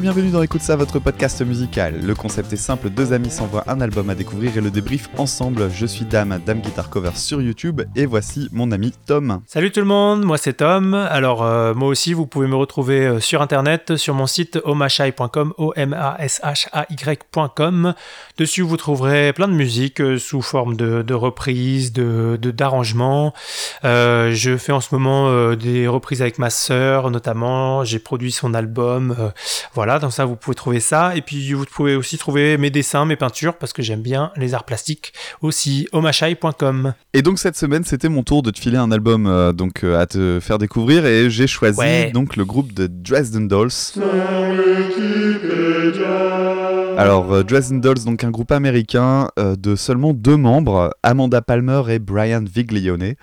bienvenue dans Écoute ça, votre podcast musical. Le concept est simple, deux amis s'envoient un album à découvrir et le débrief ensemble. Je suis Dame, Dame Guitar Cover sur YouTube et voici mon ami Tom. Salut tout le monde, moi c'est Tom. Alors euh, moi aussi vous pouvez me retrouver euh, sur internet sur mon site omashai.com, o m a s h a y.com. Dessus vous trouverez plein de musique euh, sous forme de, de reprises, de d'arrangements. je fais en ce moment des reprises avec ma sœur notamment, j'ai produit son album voilà, donc ça vous pouvez trouver ça. Et puis vous pouvez aussi trouver mes dessins, mes peintures, parce que j'aime bien les arts plastiques aussi, omashai.com. Et donc cette semaine, c'était mon tour de te filer un album euh, donc euh, à te faire découvrir et j'ai choisi donc le groupe de Dresden Dolls. Alors, euh, Dresden Dolls, donc un groupe américain de seulement deux membres, Amanda Palmer et Brian Viglione.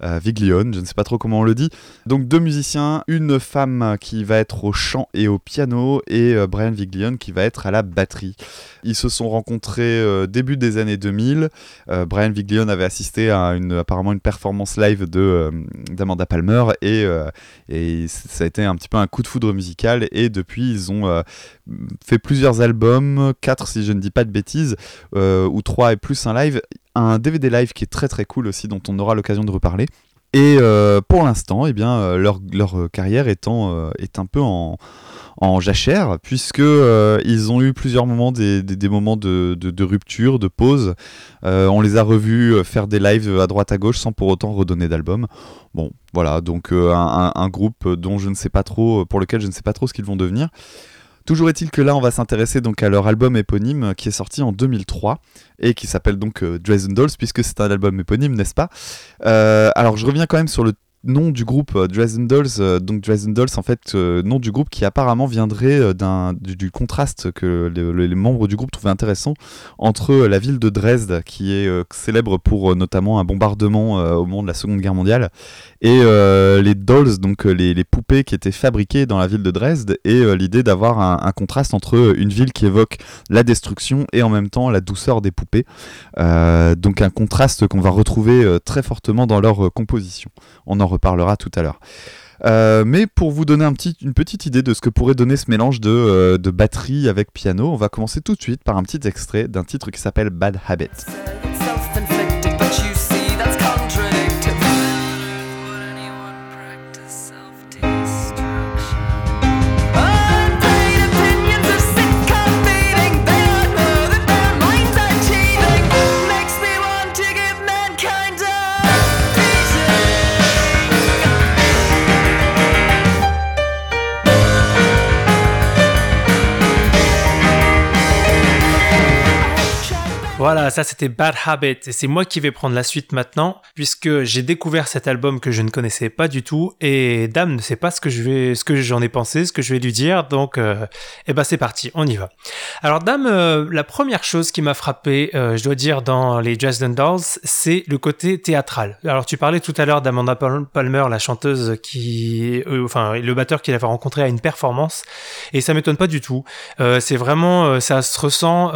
Viglione, je ne sais pas trop comment on le dit. Donc deux musiciens, une femme qui va être au chant et au piano et euh, Brian Viglione qui va être à la batterie. Ils se sont rencontrés euh, début des années 2000. Euh, Brian Viglione avait assisté à une, apparemment une performance live d'Amanda Palmer et, et ça a été un petit peu un coup de foudre musical et depuis ils ont fait plusieurs albums, quatre si je ne dis pas de bêtises, ou trois et plus un live, un DVD live qui est très très cool aussi dont on aura l'occasion de reparler. Et pour l'instant, eh bien, leur, leur carrière est un peu en, en jachère, puisque euh, ils ont eu plusieurs moments, des, moments de, rupture, de pause. Euh, on les a revus euh, faire des lives à droite à gauche sans pour autant redonner d'album. Bon, voilà, donc un, groupe dont je ne sais pas trop, pour lequel je ne sais pas trop ce qu'ils vont devenir. Toujours est-il que là, on va s'intéresser donc à leur album éponyme qui est sorti en 2003 et qui s'appelle donc Dresden Dolls puisque c'est un album éponyme, n'est-ce pas? Alors, je reviens quand même sur le nom du groupe euh, Dresden Dolls, euh, donc Dresden Dolls en fait euh, nom du groupe qui apparemment viendrait du, contraste que les, membres du groupe trouvaient intéressant entre la ville de Dresde qui est célèbre pour notamment un bombardement au moment de la Seconde Guerre mondiale et les dolls donc les, poupées qui étaient fabriquées dans la ville de Dresde et l'idée d'avoir un, contraste entre une ville qui évoque la destruction et en même temps la douceur des poupées donc un contraste qu'on va retrouver très fortement dans leur composition reparlera tout à l'heure. Euh, mais pour vous donner une petite idée de ce que pourrait donner ce mélange de, euh, de batterie avec piano, on va commencer tout de suite par un petit extrait d'un titre qui s'appelle Bad Habit. Voilà, ça c'était Bad Habit et c'est moi qui vais prendre la suite maintenant puisque j'ai découvert cet album que je ne connaissais pas du tout et Dame ne sait pas ce que je vais, ce que j'en ai pensé, ce que je vais lui dire donc euh, eh ben c'est parti, on y va. Alors Dame, euh, la première chose qui m'a frappé, euh, je dois dire dans les Dresden Dolls, c'est le côté théâtral. Alors tu parlais tout à l'heure d'Amanda Palmer, la chanteuse qui, enfin le batteur qu'il avait rencontré à une performance et ça m'étonne pas du tout. c'est vraiment, ça se ressent,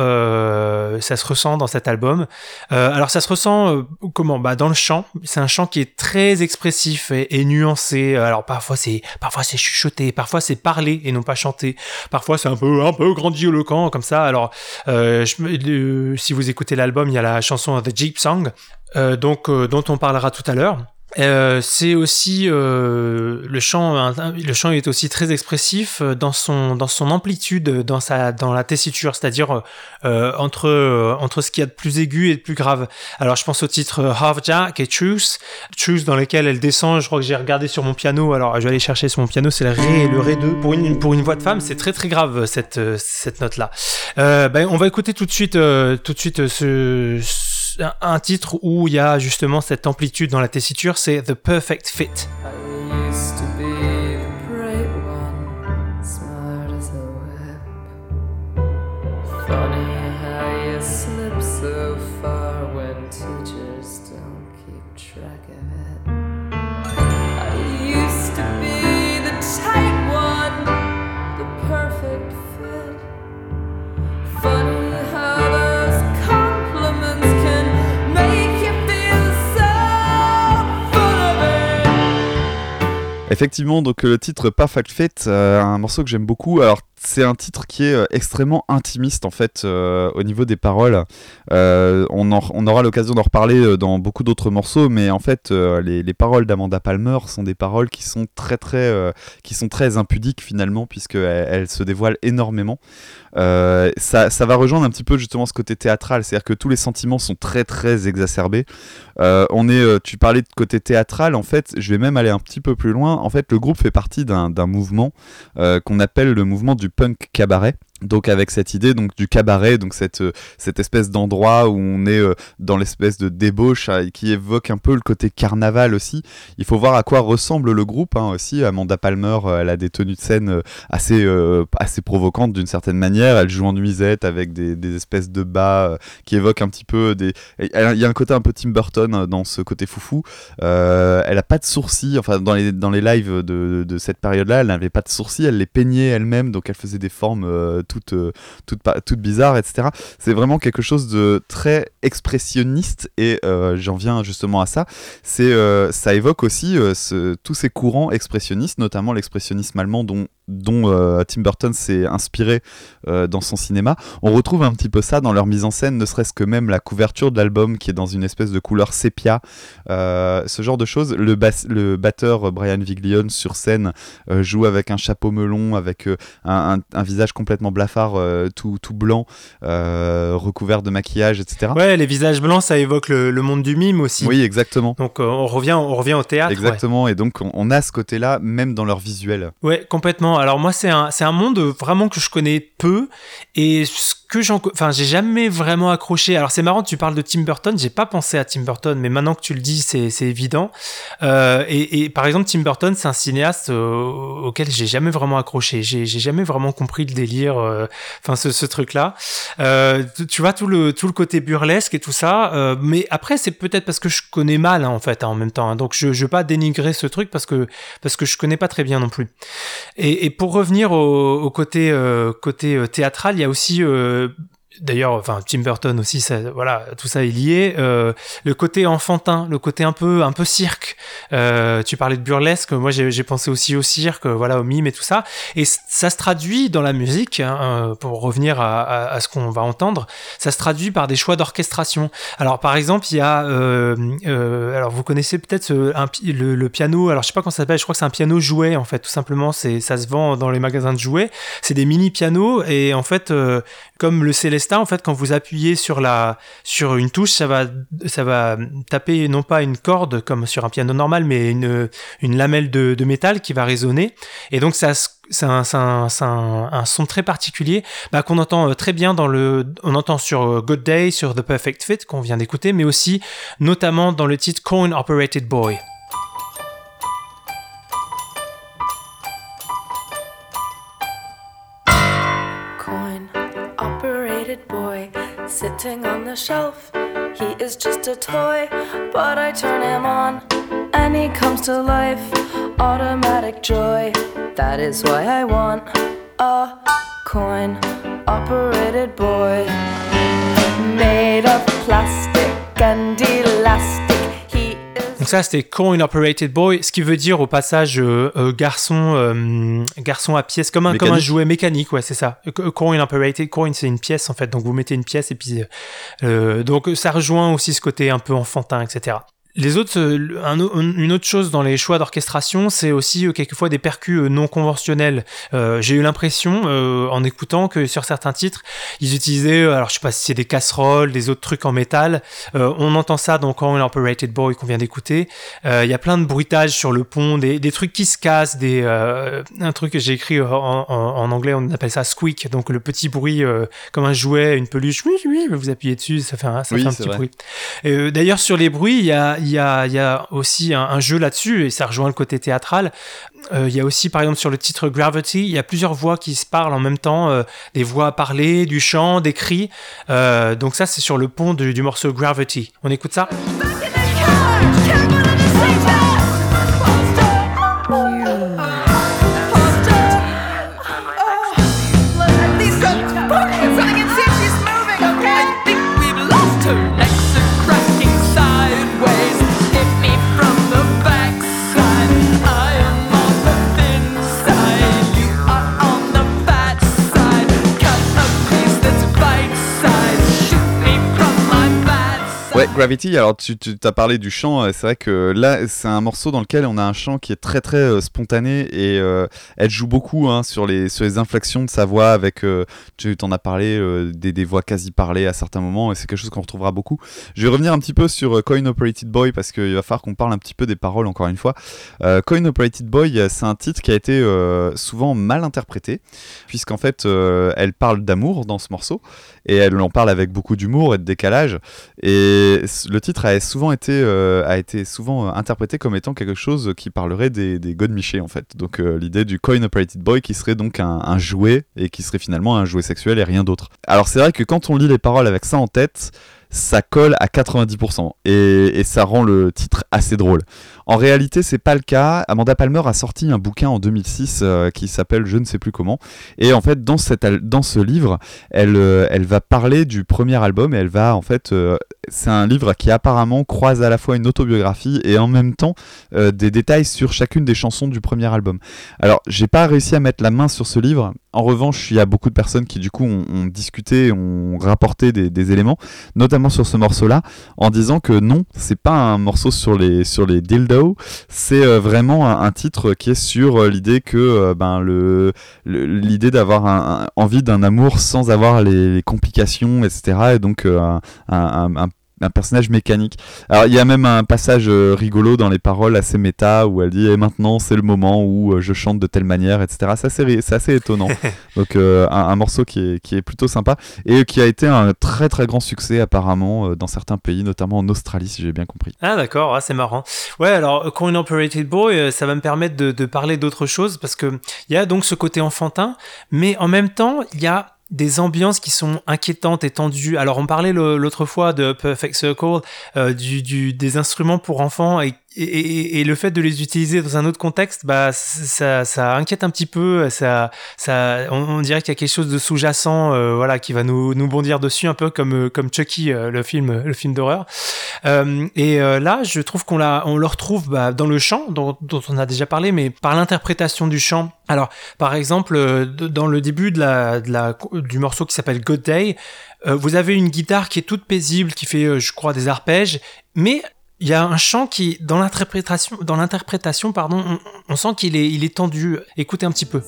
ça se ressent cet album. Euh, alors ça se ressent euh, comment? Bah dans le chant, c'est un chant qui est très expressif et, nuancé. Alors parfois c'est parfois c'est chuchoté, parfois c'est parlé et non pas chanté. Parfois c'est un peu un peu grandiloquent comme ça. Alors euh, si vous écoutez l'album, il y a la chanson The Jeep Song, donc dont on parlera tout à l'heure. Euh, c'est aussi euh, le chant. Le chant est aussi très expressif euh, dans son dans son amplitude, dans sa dans la tessiture, c'est-à-dire euh, entre euh, entre ce qu'il y a de plus aigu et de plus grave. Alors je pense au titre Half Jack et Truth, Truth dans lequel elle descend. Je crois que j'ai regardé sur mon piano. Alors je vais aller chercher sur mon piano. C'est le Ré et le Ré 2. Pour une pour une voix de femme, c'est très très grave cette cette note là. ben on va écouter tout de suite tout de suite ce un titre où il y a justement cette amplitude dans la tessiture, c'est The Perfect Fit. Effectivement, donc le titre Perfect Fit, euh, un morceau que j'aime beaucoup. Alors c'est un titre qui est extrêmement intimiste en fait au niveau des paroles. On, on, aura l'occasion d'en reparler dans beaucoup d'autres morceaux, mais en fait les, les, paroles d'Amanda Palmer sont des paroles qui sont très très qui sont très impudiques finalement puisqu'elles elles se dévoilent énormément. ça, ça va rejoindre un petit peu justement ce côté théâtral, c'est-à-dire que tous les sentiments sont très très exacerbés. on est, tu parlais de côté théâtral, en fait, je vais même aller un petit peu plus loin. En fait, le groupe fait partie d'un mouvement qu'on appelle le mouvement du punk cabaret donc avec cette idée donc du cabaret, donc cette, euh, cette espèce d'endroit où on est euh, dans l'espèce de débauche euh, qui évoque un peu le côté carnaval aussi. Il faut voir à quoi ressemble le groupe hein, aussi. Amanda Palmer, elle a des tenues de scène assez, assez provocantes d'une certaine manière. Elle joue en nuisette avec des, espèces de bas qui évoquent un petit peu des. Il y a un côté un peu Tim Burton dans ce côté foufou. elle a pas de sourcils, enfin dans les, dans les lives de, de cette période-là, elle n'avait pas de sourcils, elle les peignait elle-même, donc elle faisait des formes toute, euh, toute, toute bizarre, etc. C'est vraiment quelque chose de très expressionniste et euh, j'en viens justement à ça. C'est, euh, ça évoque aussi tous ces courants expressionnistes, notamment l'expressionnisme allemand dont dont euh, Tim Burton s'est inspiré euh, dans son cinéma. On retrouve un petit peu ça dans leur mise en scène, ne serait-ce que même la couverture de l'album qui est dans une espèce de couleur sépia, euh, ce genre de choses. Le, le batteur Brian Viglione sur scène joue avec un chapeau melon, avec un, visage complètement blafard, tout, tout blanc, recouvert de maquillage, etc. Ouais, les visages blancs, ça évoque le, monde du mime aussi. Oui, exactement. Donc on, revient, on revient au théâtre. Exactement, et donc on, on a ce côté-là, même dans leur visuel. Ouais, complètement. Alors moi, c'est un, c'est un monde vraiment que je connais peu et que j'en, enfin, j'ai jamais vraiment accroché. Alors c'est marrant, tu parles de Tim Burton, j'ai pas pensé à Tim Burton, mais maintenant que tu le dis, c'est, c'est évident. Euh, et, et, par exemple, Tim Burton, c'est un cinéaste euh, auquel j'ai jamais vraiment accroché. J'ai, j'ai jamais vraiment compris le délire, euh, enfin ce, ce truc-là. Euh, tu vois tout le tout le côté burlesque et tout ça. Mais après, c'est peut-être parce que je connais mal hein, en fait hein, en même temps. Hein. donc je, je veux pas dénigrer ce truc parce que parce que je connais pas très bien non plus. Et, et pour revenir au, côté euh, côté théâtral, il y a aussi D'ailleurs, enfin Tim Burton aussi, ça, voilà, tout ça est lié. Euh, le côté enfantin, le côté un peu, un peu cirque. Euh, tu parlais de burlesque, moi j'ai pensé aussi au cirque, voilà, au mime et tout ça. Et ça se traduit dans la musique, hein, euh, pour revenir à, ce qu'on va entendre, ça se traduit par des choix d'orchestration. Alors par exemple, il y a, alors vous connaissez peut-être le, piano. Alors je sais pas comment ça s'appelle. Je crois que c'est un piano jouet en fait, tout simplement. C'est, ça se vend dans les magasins de jouets. C'est des mini pianos et en fait, comme le En fait, quand vous appuyez sur la sur une touche, ça va ça va taper non pas une corde comme sur un piano normal, mais une une lamelle de, métal qui va résonner. Et donc c'est un, son très particulier bah, qu'on entend euh, très bien dans le on entend sur euh, Good Day sur The Perfect Fit qu'on vient d'écouter mais aussi notamment dans le titre Coin Operated Boy sitting on the shelf. He is just a toy, but I turn him on and he comes to life. Automatic joy, that is why I want a coin operated boy made of plastic and elastic. Ça, c'était Coin Operated Boy, ce qui veut dire au passage euh, euh, garçon, euh, garçon à pièce, comme un, comme un jouet mécanique, ouais, c'est ça. Coin Operated, coin c'est une pièce en fait, donc vous mettez une pièce et puis donc ça rejoint aussi ce côté un peu enfantin, etc. Les autres, euh, une autre chose dans les choix d'orchestration, c'est aussi euh, quelquefois des percus euh, non conventionnels. J'ai eu l'impression, en écoutant, que sur certains titres, ils utilisaient, alors je sais pas si c'est des casseroles, des autres trucs en métal. on entend ça dans Coin Operated Boy qu'on vient d'écouter. Il y a plein de bruitages sur le pont, des, des trucs qui se cassent, des un truc que j'ai écrit en, en, anglais, on appelle ça squeak, donc le petit bruit comme un jouet, une peluche. Oui, oui, vous appuyez dessus, ça fait un, ça fait un petit bruit. D'ailleurs, sur les bruits, il y a il y a, aussi un, jeu là-dessus, et ça rejoint le côté théâtral. Euh, il y a aussi, par exemple, sur le titre Gravity, il y a plusieurs voix qui se parlent en même temps, euh, des voix parlées, du chant, des cris. Euh, donc ça, c'est sur le pont du morceau Gravity. On écoute ça Gravity, alors tu, tu as parlé du chant, c'est vrai que là c'est un morceau dans lequel on a un chant qui est très très euh, spontané et euh, elle joue beaucoup hein, sur, les, sur les inflexions de sa voix avec, euh, tu t'en as parlé, des, des, voix quasi parlées à certains moments et c'est quelque chose qu'on retrouvera beaucoup. Je vais revenir un petit peu sur Coin Operated Boy parce qu'il va falloir qu'on parle un petit peu des paroles encore une fois. Coin Operated Boy, c'est un titre qui a été souvent mal interprété puisqu'en fait elle parle d'amour dans ce morceau et elle en parle avec beaucoup d'humour et de décalage et le titre a souvent été, euh, souvent euh, interprété comme étant quelque chose qui parlerait des, des godemichés en fait. Donc euh, l'idée du coin operated boy qui serait donc un, jouet et qui serait finalement un jouet sexuel et rien d'autre. Alors c'est vrai que quand on lit les paroles avec ça en tête, ça colle à 90% et, et, ça rend le titre assez drôle. En réalité, c'est pas le cas. Amanda Palmer a sorti un bouquin en 2006 euh, qui s'appelle Je ne sais plus comment. Et en fait, dans, ce livre, elle, euh, elle va parler du premier album et elle va en fait. Euh, c'est un livre qui apparemment croise à la fois une autobiographie et en même temps des détails sur chacune des chansons du premier album. Alors, j'ai pas réussi à mettre la main sur ce livre. En revanche, il y a beaucoup de personnes qui du coup ont, discuté, ont rapporté des, des, éléments, notamment sur ce morceau-là, en disant que non, c'est pas un morceau sur les sur les dildos c'est euh, vraiment un, titre qui est sur euh, l'idée que euh, ben le l'idée d'avoir envie d'un amour sans avoir les, complications, etc. Et donc un, un, un personnage mécanique. Alors il y a même un passage euh, rigolo dans les paroles assez méta où elle dit et maintenant c'est le moment où euh, je chante de telle manière, etc. C'est assez, étonnant. Donc euh, un, morceau qui est, qui est plutôt sympa et qui a été un très très grand succès apparemment dans certains pays, notamment en Australie si j'ai bien compris. Ah d'accord, ah, c'est marrant. Ouais alors Coin Operated Boy, ça va me permettre de, de parler d'autre chose parce que il y a donc ce côté enfantin, mais en même temps il y a des ambiances qui sont inquiétantes et tendues. Alors on parlait l'autre fois de Perfect Circle, euh, du, du, des instruments pour enfants et et, et, le fait de les utiliser dans un autre contexte, bah, ça, ça inquiète un petit peu. Ça, ça, on, dirait qu'il y a quelque chose de sous-jacent, euh, voilà, qui va nous, nous bondir dessus, un peu comme, comme Chucky, euh, le film, le film d'horreur. Euh, et euh, là, je trouve qu'on l'a, on le retrouve bah, dans le chant, dont, dont, on a déjà parlé, mais par l'interprétation du chant. Alors, par exemple, dans le début de la, de la, du morceau qui s'appelle Good Day, vous avez une guitare qui est toute paisible, qui fait, je crois, des arpèges, mais il y a un chant qui, dans l'interprétation, dans l'interprétation, pardon, on, sent qu'il est, il est tendu. Écoutez un petit peu.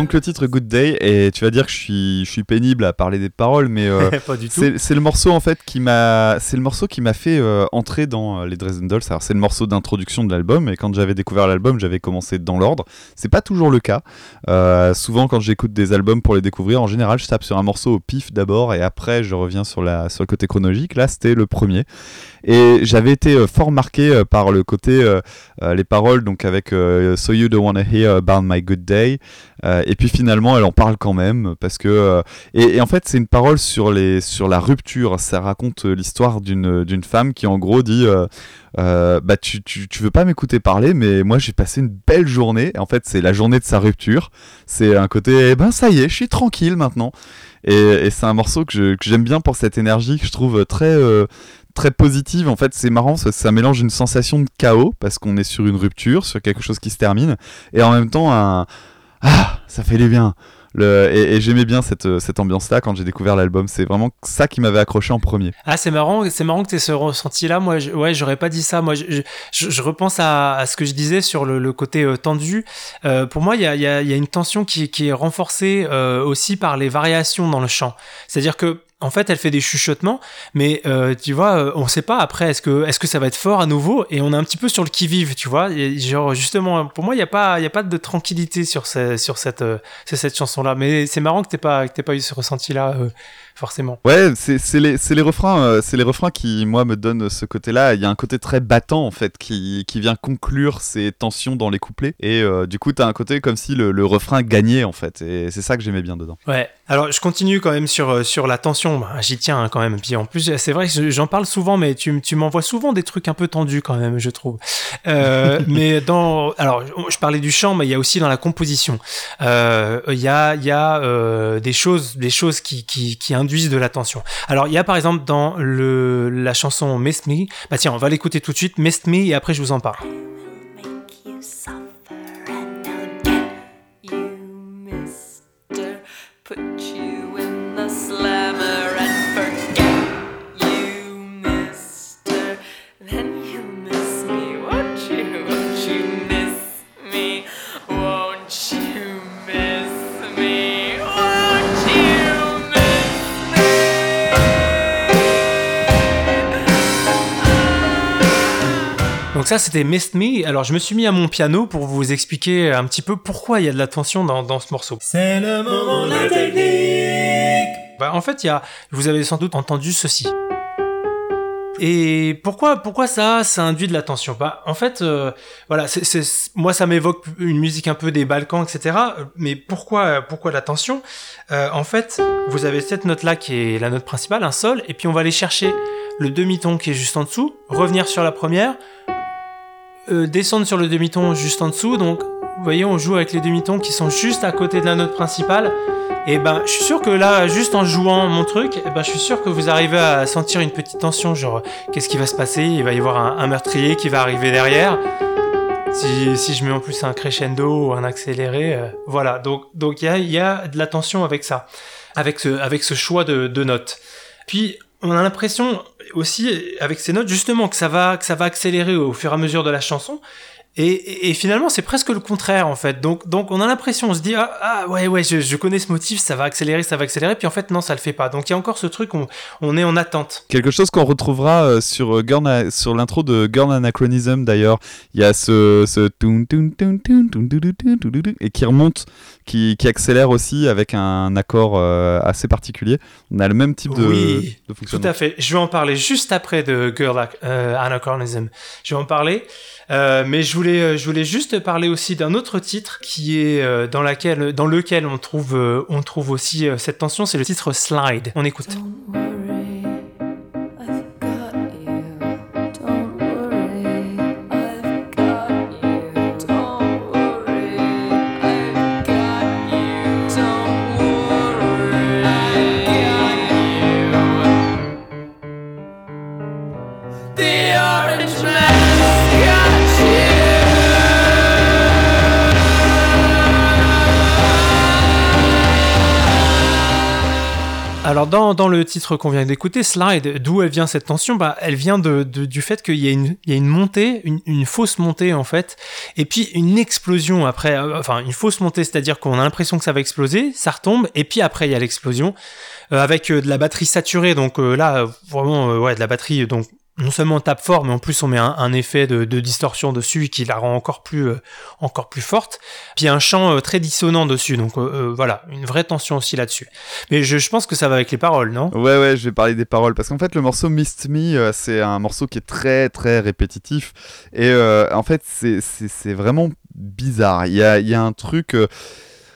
Donc le titre Good Day et tu vas dire que je suis, je suis pénible à parler des paroles mais euh, c'est le morceau en fait qui m'a c'est le morceau qui m'a fait euh, entrer dans euh, les Dresden Dolls. Alors c'est le morceau d'introduction de l'album et quand j'avais découvert l'album j'avais commencé dans l'ordre. C'est pas toujours le cas. Souvent quand j'écoute des albums pour les découvrir en général je tape sur un morceau au pif d'abord et après je reviens sur, la, sur le côté chronologique. Là c'était le premier. Et j'avais été fort marqué par le côté, les paroles, donc avec So You Don't Wanna Hear About My Good Day. Et puis finalement, elle en parle quand même, parce que. Et, en fait, c'est une parole sur, les, sur la rupture. Ça raconte l'histoire d'une femme qui, en gros, dit. bah tu, tu, veux pas m'écouter parler, mais moi j'ai passé une belle journée. En fait, c'est la journée de sa rupture. C'est un côté, eh ben ça y est, je suis tranquille maintenant. Et, et c'est un morceau que j'aime bien pour cette énergie que je trouve très, très positive. En fait, c'est marrant, ça, mélange une sensation de chaos parce qu'on est sur une rupture, sur quelque chose qui se termine, et en même temps un ah, ça fait du bien. Le, et, j'aimais bien cette, cette ambiance-là quand j'ai découvert l'album. C'est vraiment ça qui m'avait accroché en premier. Ah, c'est marrant, c'est marrant que tu aies ce ressenti-là. Moi, ouais, j'aurais pas dit ça. Moi, je, je, repense à, à, ce que je disais sur le, le côté euh, tendu. Euh, pour moi, il y a, y, a, y a, une tension qui, qui est renforcée euh, aussi par les variations dans le chant. C'est-à-dire que en fait, elle fait des chuchotements, mais euh, tu vois, euh, on sait pas après, est-ce que, est-ce que ça va être fort à nouveau Et on est un petit peu sur le qui-vive, tu vois. genre, justement, pour moi, il n'y a, pas, y a pas de tranquillité sur, sur cette, euh, cette chanson-là. Mais c'est marrant que tu pas, pas eu ce ressenti-là, forcément. Ouais, c'est les, les, refrains, euh, c'est les refrains qui, moi, me donnent ce côté-là. Il y a un côté très battant, en fait, qui, qui vient conclure ces tensions dans les couplets. Et euh, du coup, t'as un côté comme si le, le refrain gagnait, en fait. Et c'est ça que j'aimais bien dedans. Ouais. Alors, je continue quand même sur, euh, sur la tension. Bah, j'y tiens hein, quand même. Puis en plus, c'est vrai que j'en parle souvent, mais tu, tu m'envoies souvent des trucs un peu tendus quand même, je trouve. mais dans, alors, je parlais du chant, mais il y a aussi dans la composition. Il y a, il y a des choses, des choses qui, qui, qui induisent de l'attention. Alors, il y a par exemple dans le, la chanson Miss Me, bah tiens, on va l'écouter tout de suite, Miss Me, et après je vous en parle. Ça, c'était Mist Me. Alors, je me suis mis à mon piano pour vous expliquer un petit peu pourquoi il y a de la tension dans, dans ce morceau. C'est le moment de la technique bah, En fait, il y a, vous avez sans doute entendu ceci. Et pourquoi, pourquoi ça, ça induit de la tension? Bah, en fait, euh, voilà, moi, ça m'évoque une musique un peu des Balkans, etc. Mais pourquoi, pourquoi la tension? Euh, En fait, vous avez cette note-là qui est la note principale, un sol, et puis on va aller chercher le demi-ton qui est juste en dessous, revenir sur la première, euh, descendre sur le demi-ton juste en dessous. Donc, vous voyez, on joue avec les demi-tons qui sont juste à côté de la note principale. Et ben, je suis sûr que là, juste en jouant mon truc, et ben, je suis sûr que vous arrivez à sentir une petite tension. Genre, qu'est-ce qui va se passer? Il va y avoir un, meurtrier qui va arriver derrière. Si, si, je mets en plus un crescendo ou un accéléré, euh, voilà. Donc, donc il y a, y a de la tension avec ça, avec ce, avec ce choix de, de notes. Puis, on a l'impression aussi avec ces notes justement que ça va que ça va accélérer au fur et à mesure de la chanson et, finalement, c'est presque le contraire en fait. Donc, donc on a l'impression, on se dit ah, ah ouais ouais, je, connais ce motif, ça va accélérer, ça va accélérer. Puis en fait non, ça le fait pas. Donc il y a encore ce truc, on, on est en attente. Quelque chose qu'on retrouvera euh, sur euh, sur l'intro de Girl Anachronism d'ailleurs. Il y a ce ce et qui remonte, qui, qui accélère aussi avec un accord euh, assez particulier. On a le même type de, oui, Tout à fait. Je vais en parler juste après de Girl Anachronism. Je vais en parler. Euh, mais je voulais, euh, je voulais juste parler aussi d'un autre titre qui est euh, dans, laquelle, dans lequel on trouve, on trouve aussi cette tension, c'est le titre Slide. On écoute. Alors dans, dans le titre qu'on vient d'écouter, Slide, d'où elle vient cette tension? Bah, Elle vient de, du fait qu'il y, a y a une montée, une, une, fausse montée en fait, et puis une explosion après, euh, enfin une fausse montée, c'est-à-dire qu'on a l'impression que ça va exploser, ça retombe, et puis après il y a l'explosion, euh, avec euh, de la batterie saturée, donc là vraiment ouais de la batterie donc non seulement on tape fort, mais en plus on met un, effet de, distorsion dessus qui la rend encore plus, euh, encore plus forte. Puis un chant euh, très dissonant dessus, donc euh, voilà, une vraie tension aussi là-dessus. Mais je, pense que ça va avec les paroles, non? Ouais, ouais, je vais parler des paroles, parce qu'en fait le morceau Mist Me, c'est un morceau qui est très, très répétitif, et en fait c'est vraiment bizarre. Il y a, y a un truc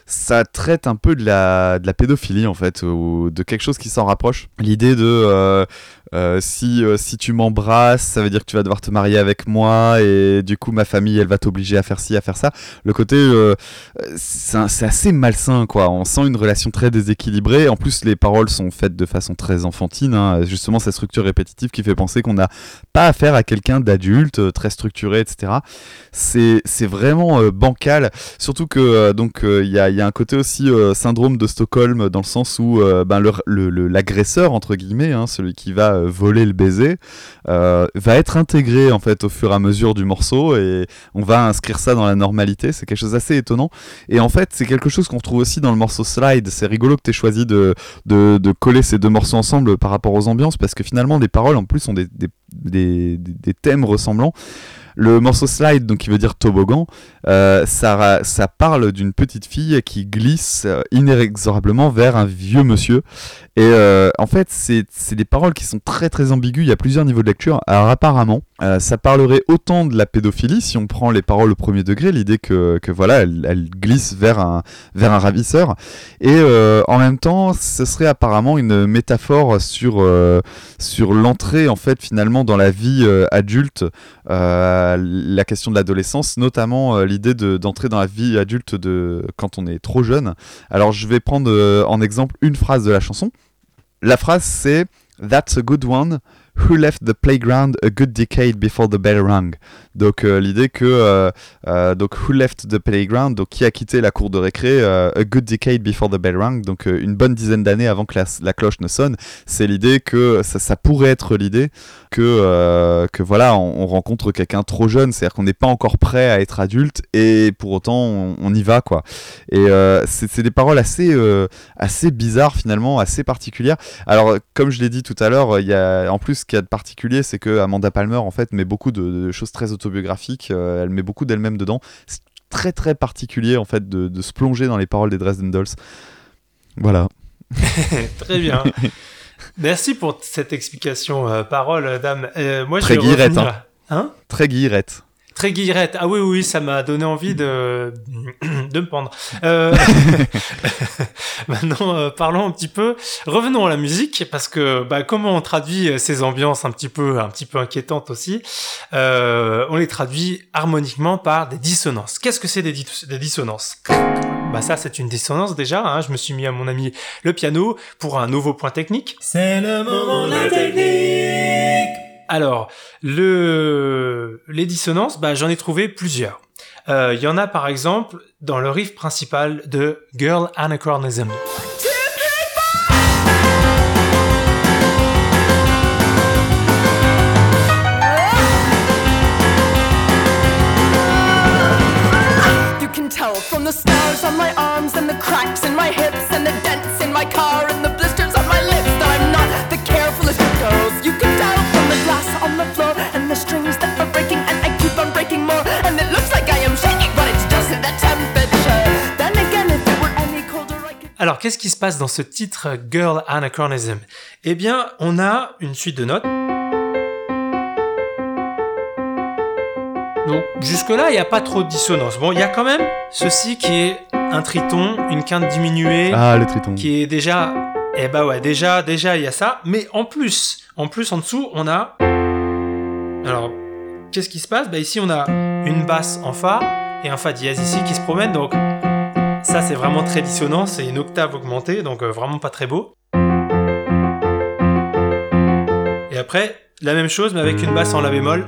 ça traite un peu de la, de la pédophilie en fait, ou de quelque chose qui s'en rapproche. L'idée de euh, si, euh, si tu m'embrasses, ça veut dire que tu vas devoir te marier avec moi et du coup ma famille elle va t'obliger à faire ci, à faire ça. Le côté, euh, c'est assez malsain quoi. On sent une relation très déséquilibrée. En plus les paroles sont faites de façon très enfantine. Hein. Justement cette structure répétitive qui fait penser qu'on n'a pas affaire à quelqu'un d'adulte, très structuré, etc. C'est vraiment bancal. Surtout que donc il y a, y, a, un côté aussi syndrome de Stockholm dans le sens où ben, l'agresseur entre guillemets, hein, celui qui va euh, voler le baiser, euh, va être intégré en fait au fur et à mesure du morceau et on va inscrire ça dans la normalité. C'est quelque chose d'assez étonnant. Et en fait, c'est quelque chose qu'on trouve aussi dans le morceau Slide. C'est rigolo que tu aies choisi de, coller ces deux morceaux ensemble par rapport aux ambiances parce que finalement, les paroles en plus ont des thèmes ressemblants. Le morceau slide, donc qui veut dire toboggan, euh, ça, ça parle d'une petite fille qui glisse euh, inexorablement vers un vieux monsieur. Et euh, en fait, c'est des paroles qui sont très très ambiguës. Il y a plusieurs niveaux de lecture. Alors apparemment, ça parlerait autant de la pédophilie si on prend les paroles au premier degré, l'idée que, que, voilà, elle, glisse vers un, vers un ravisseur. Et en même temps, ce serait apparemment une métaphore sur, sur l'entrée en fait finalement dans la vie adulte, la question de l'adolescence, notamment l'idée d'entrer dans la vie adulte de, quand on est trop jeune. Alors je vais prendre euh, en exemple une phrase de la chanson. La phrase c'est That's a good one. Who left the playground a good decade before the bell rang Donc euh, l'idée que euh, euh, donc who left the playground, donc qui a quitté la cour de récré a good decade before the bell rang, donc une bonne dizaine d'années avant que la, cloche ne sonne. C'est l'idée que ça, pourrait être l'idée que que voilà on, rencontre quelqu'un trop jeune, c'est-à-dire qu'on n'est pas encore prêt à être adulte et pour autant on, y va quoi. Et c'est des paroles assez assez bizarres finalement, assez particulières. Alors comme je l'ai dit tout à l'heure, il y a en plus ce qu'il y a de particulier, c'est que Amanda Palmer en fait met beaucoup de, choses très autobiographiques. Euh, elle met beaucoup d'elle-même dedans. C'est très très particulier en fait de, se plonger dans les paroles des Dresden Dolls. Voilà. très bien. Merci pour cette explication, euh, parole, dame. Euh, moi, très guillerette. Hein. hein? Très guillerette. Très guillerette. Ah oui, oui, ça m'a donné envie de, de me pendre. Euh... Maintenant, euh, parlons un petit peu. Revenons à la musique, parce que bah, comment on traduit ces ambiances un petit peu, un petit peu inquiétantes aussi euh, On les traduit harmoniquement par des dissonances. Qu'est-ce que c'est des, des, dissonances? Bah ça, c'est une dissonance déjà. Hein. Je me suis mis à mon ami le piano pour un nouveau point technique. C'est le moment de la technique alors, le... les dissonances, bah, j'en ai trouvé plusieurs. Il euh, y en a par exemple dans le riff principal de Girl Anachronism. Alors, qu'est-ce qui se passe dans ce titre Girl Anachronism? Eh bien, on a une suite de notes. Donc, jusque-là, il n'y a pas trop de dissonance. Bon, il y a quand même ceci qui est un triton, une quinte diminuée. Ah, le triton. Qui est déjà. Eh bah ouais, déjà, déjà, il y a ça. Mais en plus, en plus, en dessous, on a. Alors, qu'est-ce qui se passe? Bah, ici, on a une basse en Fa et un Fa dièse ici qui se promènent. Donc, ça, c'est vraiment très dissonant, c'est une octave augmentée, donc euh, vraiment pas très beau. Et après, la même chose, mais avec une basse en La bémol.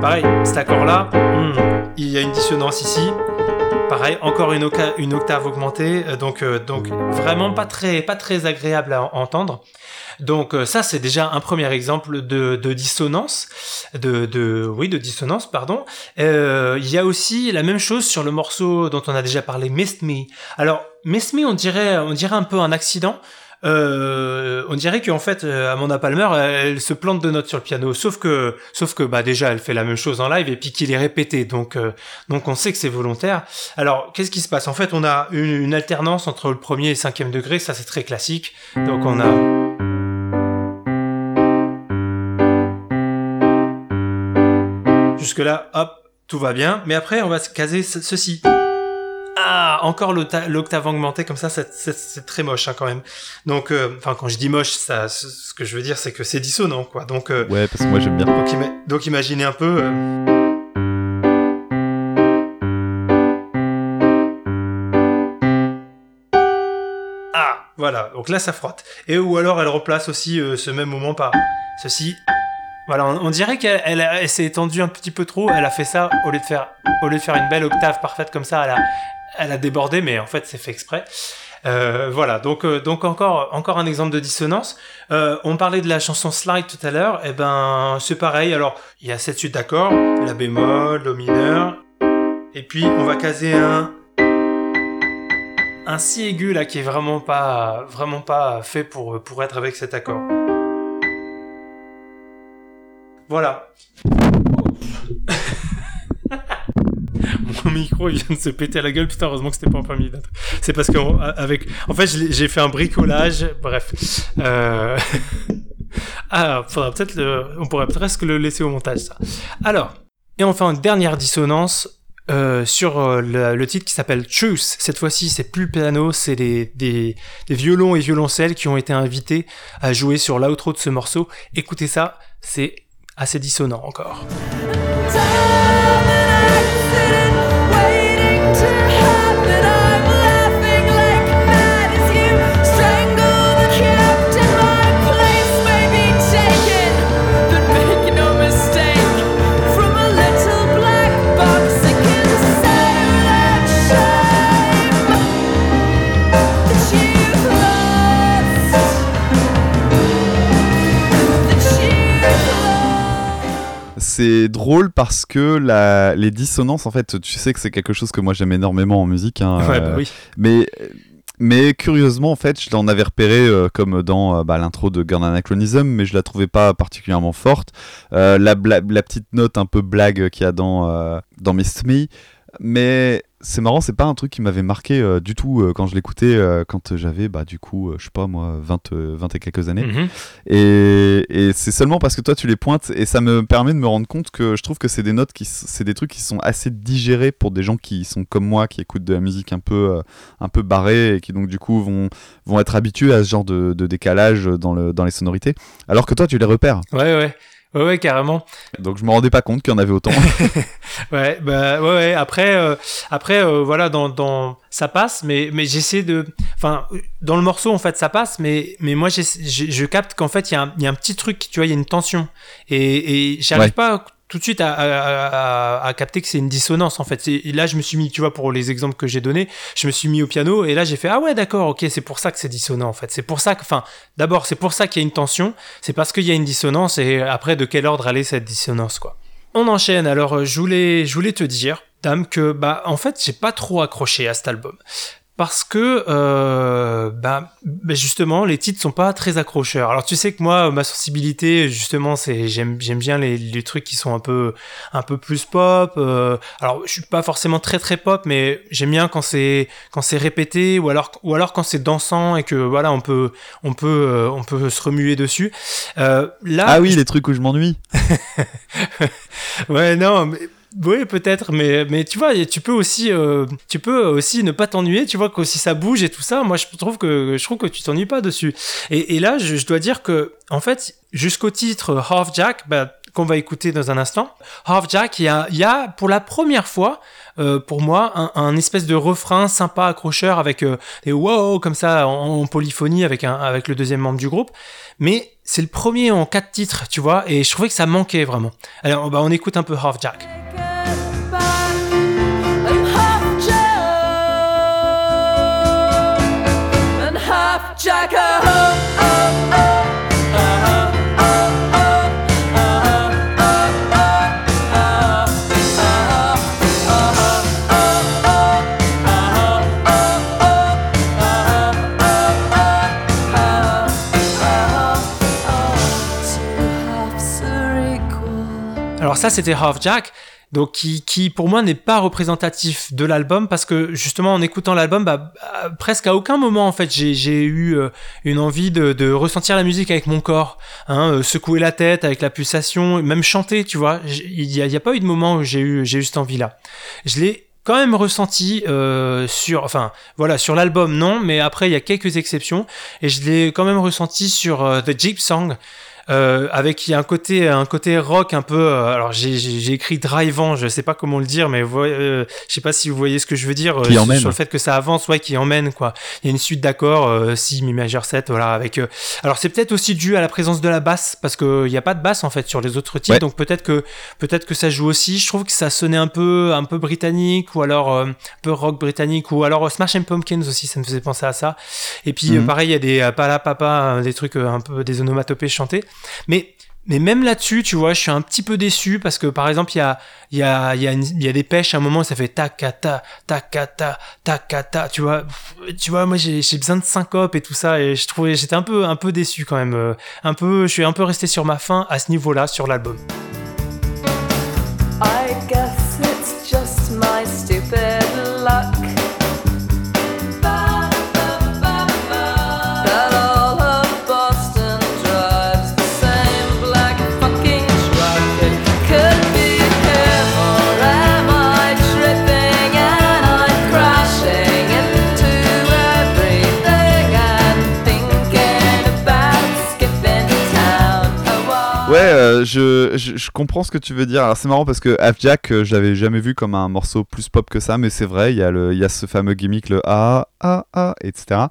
Pareil, cet accord-là, hmm, il y a une dissonance ici. Pareil, encore une, octave augmentée, euh, donc, euh, donc vraiment pas très, pas très agréable à entendre. Donc euh, ça c'est déjà un premier exemple de, dissonance, de, de, oui de dissonance pardon. Il y a aussi la même chose sur le morceau dont on a déjà parlé, Mist Me. Alors Mist Me on dirait on dirait un peu un accident. Euh, on dirait qu'en fait Amanda Palmer elle, se plante de notes sur le piano sauf que sauf que bah déjà elle fait la même chose en live et puis qu'il est répété donc donc on sait que c'est volontaire alors qu'est-ce qui se passe? En fait on a une, une alternance entre le premier et le cinquième degré ça c'est très classique donc on a Jusque-là, hop, tout va bien. Mais après, on va se caser ceci. Ah, encore l'octave augmentée comme ça, c'est très moche hein, quand même. Donc, euh, enfin, quand je dis moche, ça, ce que je veux dire, c'est que c'est dissonant, quoi. Donc, euh, ouais, parce que moi j'aime bien. Donc, imaginez un peu. Euh, ah, voilà. Donc là, ça frotte. Et ou alors, elle replace aussi ce même moment par ceci. Voilà, on, dirait qu'elle s'est étendue un petit peu trop. Elle a fait ça au lieu de faire, au lieu de faire une belle octave parfaite comme ça. Elle a, elle a débordé, mais en fait, c'est fait exprès. Euh, voilà, donc euh, donc encore encore un exemple de dissonance. Euh, on parlait de la chanson Slide tout à l'heure. Et eh ben c'est pareil. Alors il y a cette suite d'accords, la bémol, do mineur, et puis on va caser un un si aigu là qui est vraiment pas vraiment pas fait pour pour être avec cet accord. Voilà. Mon micro il vient de se péter à la gueule, putain, heureusement que c'était pas en premier C'est parce que avec, en fait, j'ai fait un bricolage, bref. Euh... ah, peut-être le, on pourrait presque le laisser au montage, ça. Alors, et enfin, une dernière dissonance, euh, sur euh, le, titre qui s'appelle Truth. Cette fois-ci, c'est plus le piano, c'est des, des, des, violons et violoncelles qui ont été invités à jouer sur l'outro de ce morceau. Écoutez ça, c'est assez dissonant encore. C'est drôle parce que la, les dissonances, en fait, tu sais que c'est quelque chose que moi j'aime énormément en musique. Hein, ouais, bah oui. Mais mais curieusement, en fait, je l'en avais repéré euh, comme dans euh, bah, l'intro de Gun Anachronism, mais je la trouvais pas particulièrement forte. Euh, la, la, petite note un peu blague qu'il y a dans, dans Miss Me, mais c'est marrant, c'est pas un truc qui m'avait marqué euh, du tout euh, quand je l'écoutais euh, quand j'avais, bah, du coup, je sais pas moi, 20, 20 et quelques années. Mhm. Et, et c'est seulement parce que toi tu les pointes et ça me permet de me rendre compte que je trouve que c'est des notes qui, c'est des trucs qui sont assez digérés pour des gens qui sont comme moi, qui écoutent de la musique un peu, un peu barrée et qui donc du coup vont, vont être habitués à ce genre de, de décalage dans, le, dans les sonorités. Alors que toi tu les repères. Ouais, ouais. Ouais, carrément. Donc je me rendais pas compte qu'il y en avait autant. ouais, bah ouais, ouais. Après, euh, après, euh, voilà, dans, dans, ça passe, mais mais j'essaie de, enfin, dans le morceau en fait ça passe, mais mais moi je, je capte qu'en fait il y, a un, y a un petit truc, tu vois, il y a une tension et, et j'arrive pas tout de suite à, capter que c'est une dissonance en fait. Et là, je me suis mis, tu vois, pour les exemples que j'ai donnés, je me suis mis au piano et là, j'ai fait ah ouais, d'accord, ok, c'est pour ça que c'est dissonant en fait. C'est pour ça que, enfin, d'abord, c'est pour ça qu'il y a une tension, c'est parce qu'il y a une dissonance et après, de quel ordre aller cette dissonance quoi. On enchaîne. Alors, euh, je voulais, je voulais te dire, dame, que bah en fait, j'ai pas trop accroché à cet album parce que euh, bah, bah, justement les titres sont pas très accrocheurs. Alors tu sais que moi ma sensibilité justement c'est j'aime j'aime bien les, les, trucs qui sont un peu un peu plus pop. Euh, alors je suis pas forcément très très pop mais j'aime bien quand c'est quand c'est répété ou alors ou alors quand c'est dansant et que voilà on peut on peut euh, on peut se remuer dessus. Euh, là ah oui les trucs où je m'ennuie. ouais non mais oui, peut-être, mais, mais tu vois, tu peux aussi, euh, tu peux aussi ne pas t'ennuyer. Tu vois que si ça bouge et tout ça, moi je trouve que je trouve que tu t'ennuies pas dessus. Et, là, je, dois dire que, en fait, jusqu'au titre Half Jack, bah, qu'on va écouter dans un instant, Half Jack, il y a, pour la première fois, euh, pour moi, un, espèce de refrain sympa, accrocheur, avec euh, des wow comme ça en, polyphonie avec avec le deuxième membre du groupe. Mais c'est le premier en quatre titres, tu vois, et je trouvais que ça manquait vraiment. Alors, bah, on écoute un peu Half Jack. C'était Half Jack donc qui, pour moi n'est pas représentatif de l'album parce que justement en écoutant l'album bah, presque à aucun moment en fait j'ai eu euh, une envie de, ressentir la musique avec mon corps hein, euh, secouer la tête avec la pulsation même chanter tu vois. Il n'y a, a, pas eu de moment où j'ai eu j'ai cette envie là je l'ai quand même ressenti euh, sur enfin voilà sur l'album non mais après il y a quelques exceptions et je l'ai quand même ressenti sur The Jeep Song euh, avec il y a un côté un côté rock un peu. Euh, alors j'ai écrit drivant, je sais pas comment le dire, mais euh, je sais pas si vous voyez ce que je veux dire qui emmène. sur le fait que ça avance, ouais, qui emmène quoi. Il y a une suite d'accords, si mi majeur 7, voilà. Avec alors c'est peut-être aussi dû à la présence de la basse parce que il y a pas de basse en fait sur les autres titres, donc peut-être que peut-être que ça joue aussi. Je trouve que ça sonnait un peu un peu britannique ou alors un peu rock britannique ou alors Smash and Pumpkins aussi, ça me faisait penser à ça. Et puis mhm. pareil, il y a des pala papa, des trucs un peu des onomatopées chantés. Mais mais même là-dessus, tu vois, je suis un petit peu déçu parce que par exemple, il y a, y, a, y, a des pêches à un moment, ça fait takata, takata, takata, tu vois. Tu vois, moi j'ai besoin de syncope et tout ça et je trouvais, j'étais un peu, un peu déçu quand même. euh, Un peu, je suis un peu resté sur ma faim à ce niveau-là sur l'album. Je, je, je comprends ce que tu veux dire. Alors c'est marrant parce que Afjack, euh, je l'avais jamais vu comme un morceau plus pop que ça, mais c'est vrai, il y, a le- il y a ce fameux gimmick, le A, A, A, etc.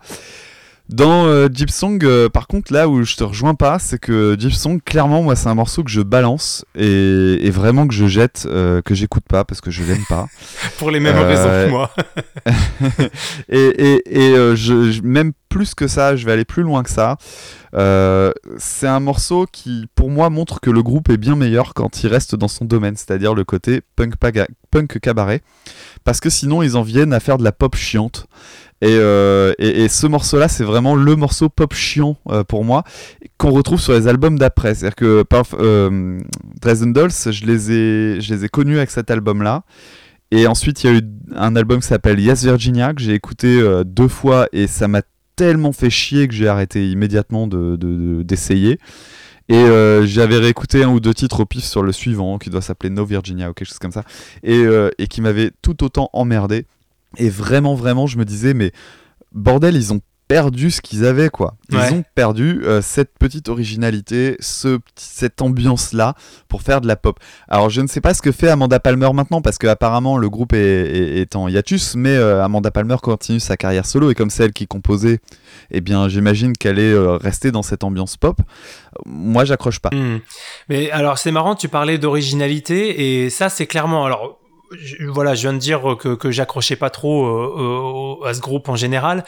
Dans euh, Jeep Song, euh, par contre, là où je te rejoins pas, c'est que Jeep Song, clairement, moi, c'est un morceau que je balance et, et vraiment que je jette, euh, que j'écoute pas parce que je l'aime pas. Pour les mêmes Euh, raisons que moi. et et, et euh, je, je- même plus que ça, je vais aller plus loin que ça. Euh, c'est un morceau qui, pour moi, montre que le groupe est bien meilleur quand il reste dans son domaine, c'est-à-dire le côté punk, paga- punk cabaret. Parce que sinon, ils en viennent à faire de la pop chiante. Et, euh, et, ce morceau-là, c'est vraiment le morceau pop chiant euh, pour moi, qu'on retrouve sur les albums d'après. C'est-à-dire que euh, Dresden Dolls, je les ai, je les ai connus avec cet album-là. Et ensuite, il y a eu un album qui s'appelle Yes Virginia, que j'ai écouté deux fois, et ça m'a tellement fait chier que j'ai arrêté immédiatement de- de- de- d'essayer. et euh, j'avais réécouté un ou deux titres au pif sur le suivant, qui doit s'appeler No Virginia ou quelque chose comme ça, et, euh, et qui m'avait tout autant emmerdé. Et vraiment, vraiment, je me disais, mais bordel, ils ont perdu ce qu'ils avaient, quoi. Ils Ouais. ont perdu euh, cette petite originalité, ce, cette ambiance-là pour faire de la pop. Alors, je ne sais pas ce que fait Amanda Palmer maintenant, parce qu'apparemment, le groupe est, est- est en hiatus, mais euh, Amanda Palmer continue sa carrière solo, et comme c'est elle qui composait, eh bien, j'imagine qu'elle est euh, restée dans cette ambiance pop. Moi, j'accroche pas. Hmm. Mais alors c'est marrant, tu parlais d'originalité et ça c'est clairement alors voilà, je viens de dire que, que j'accrochais pas trop euh, euh, à ce groupe en général.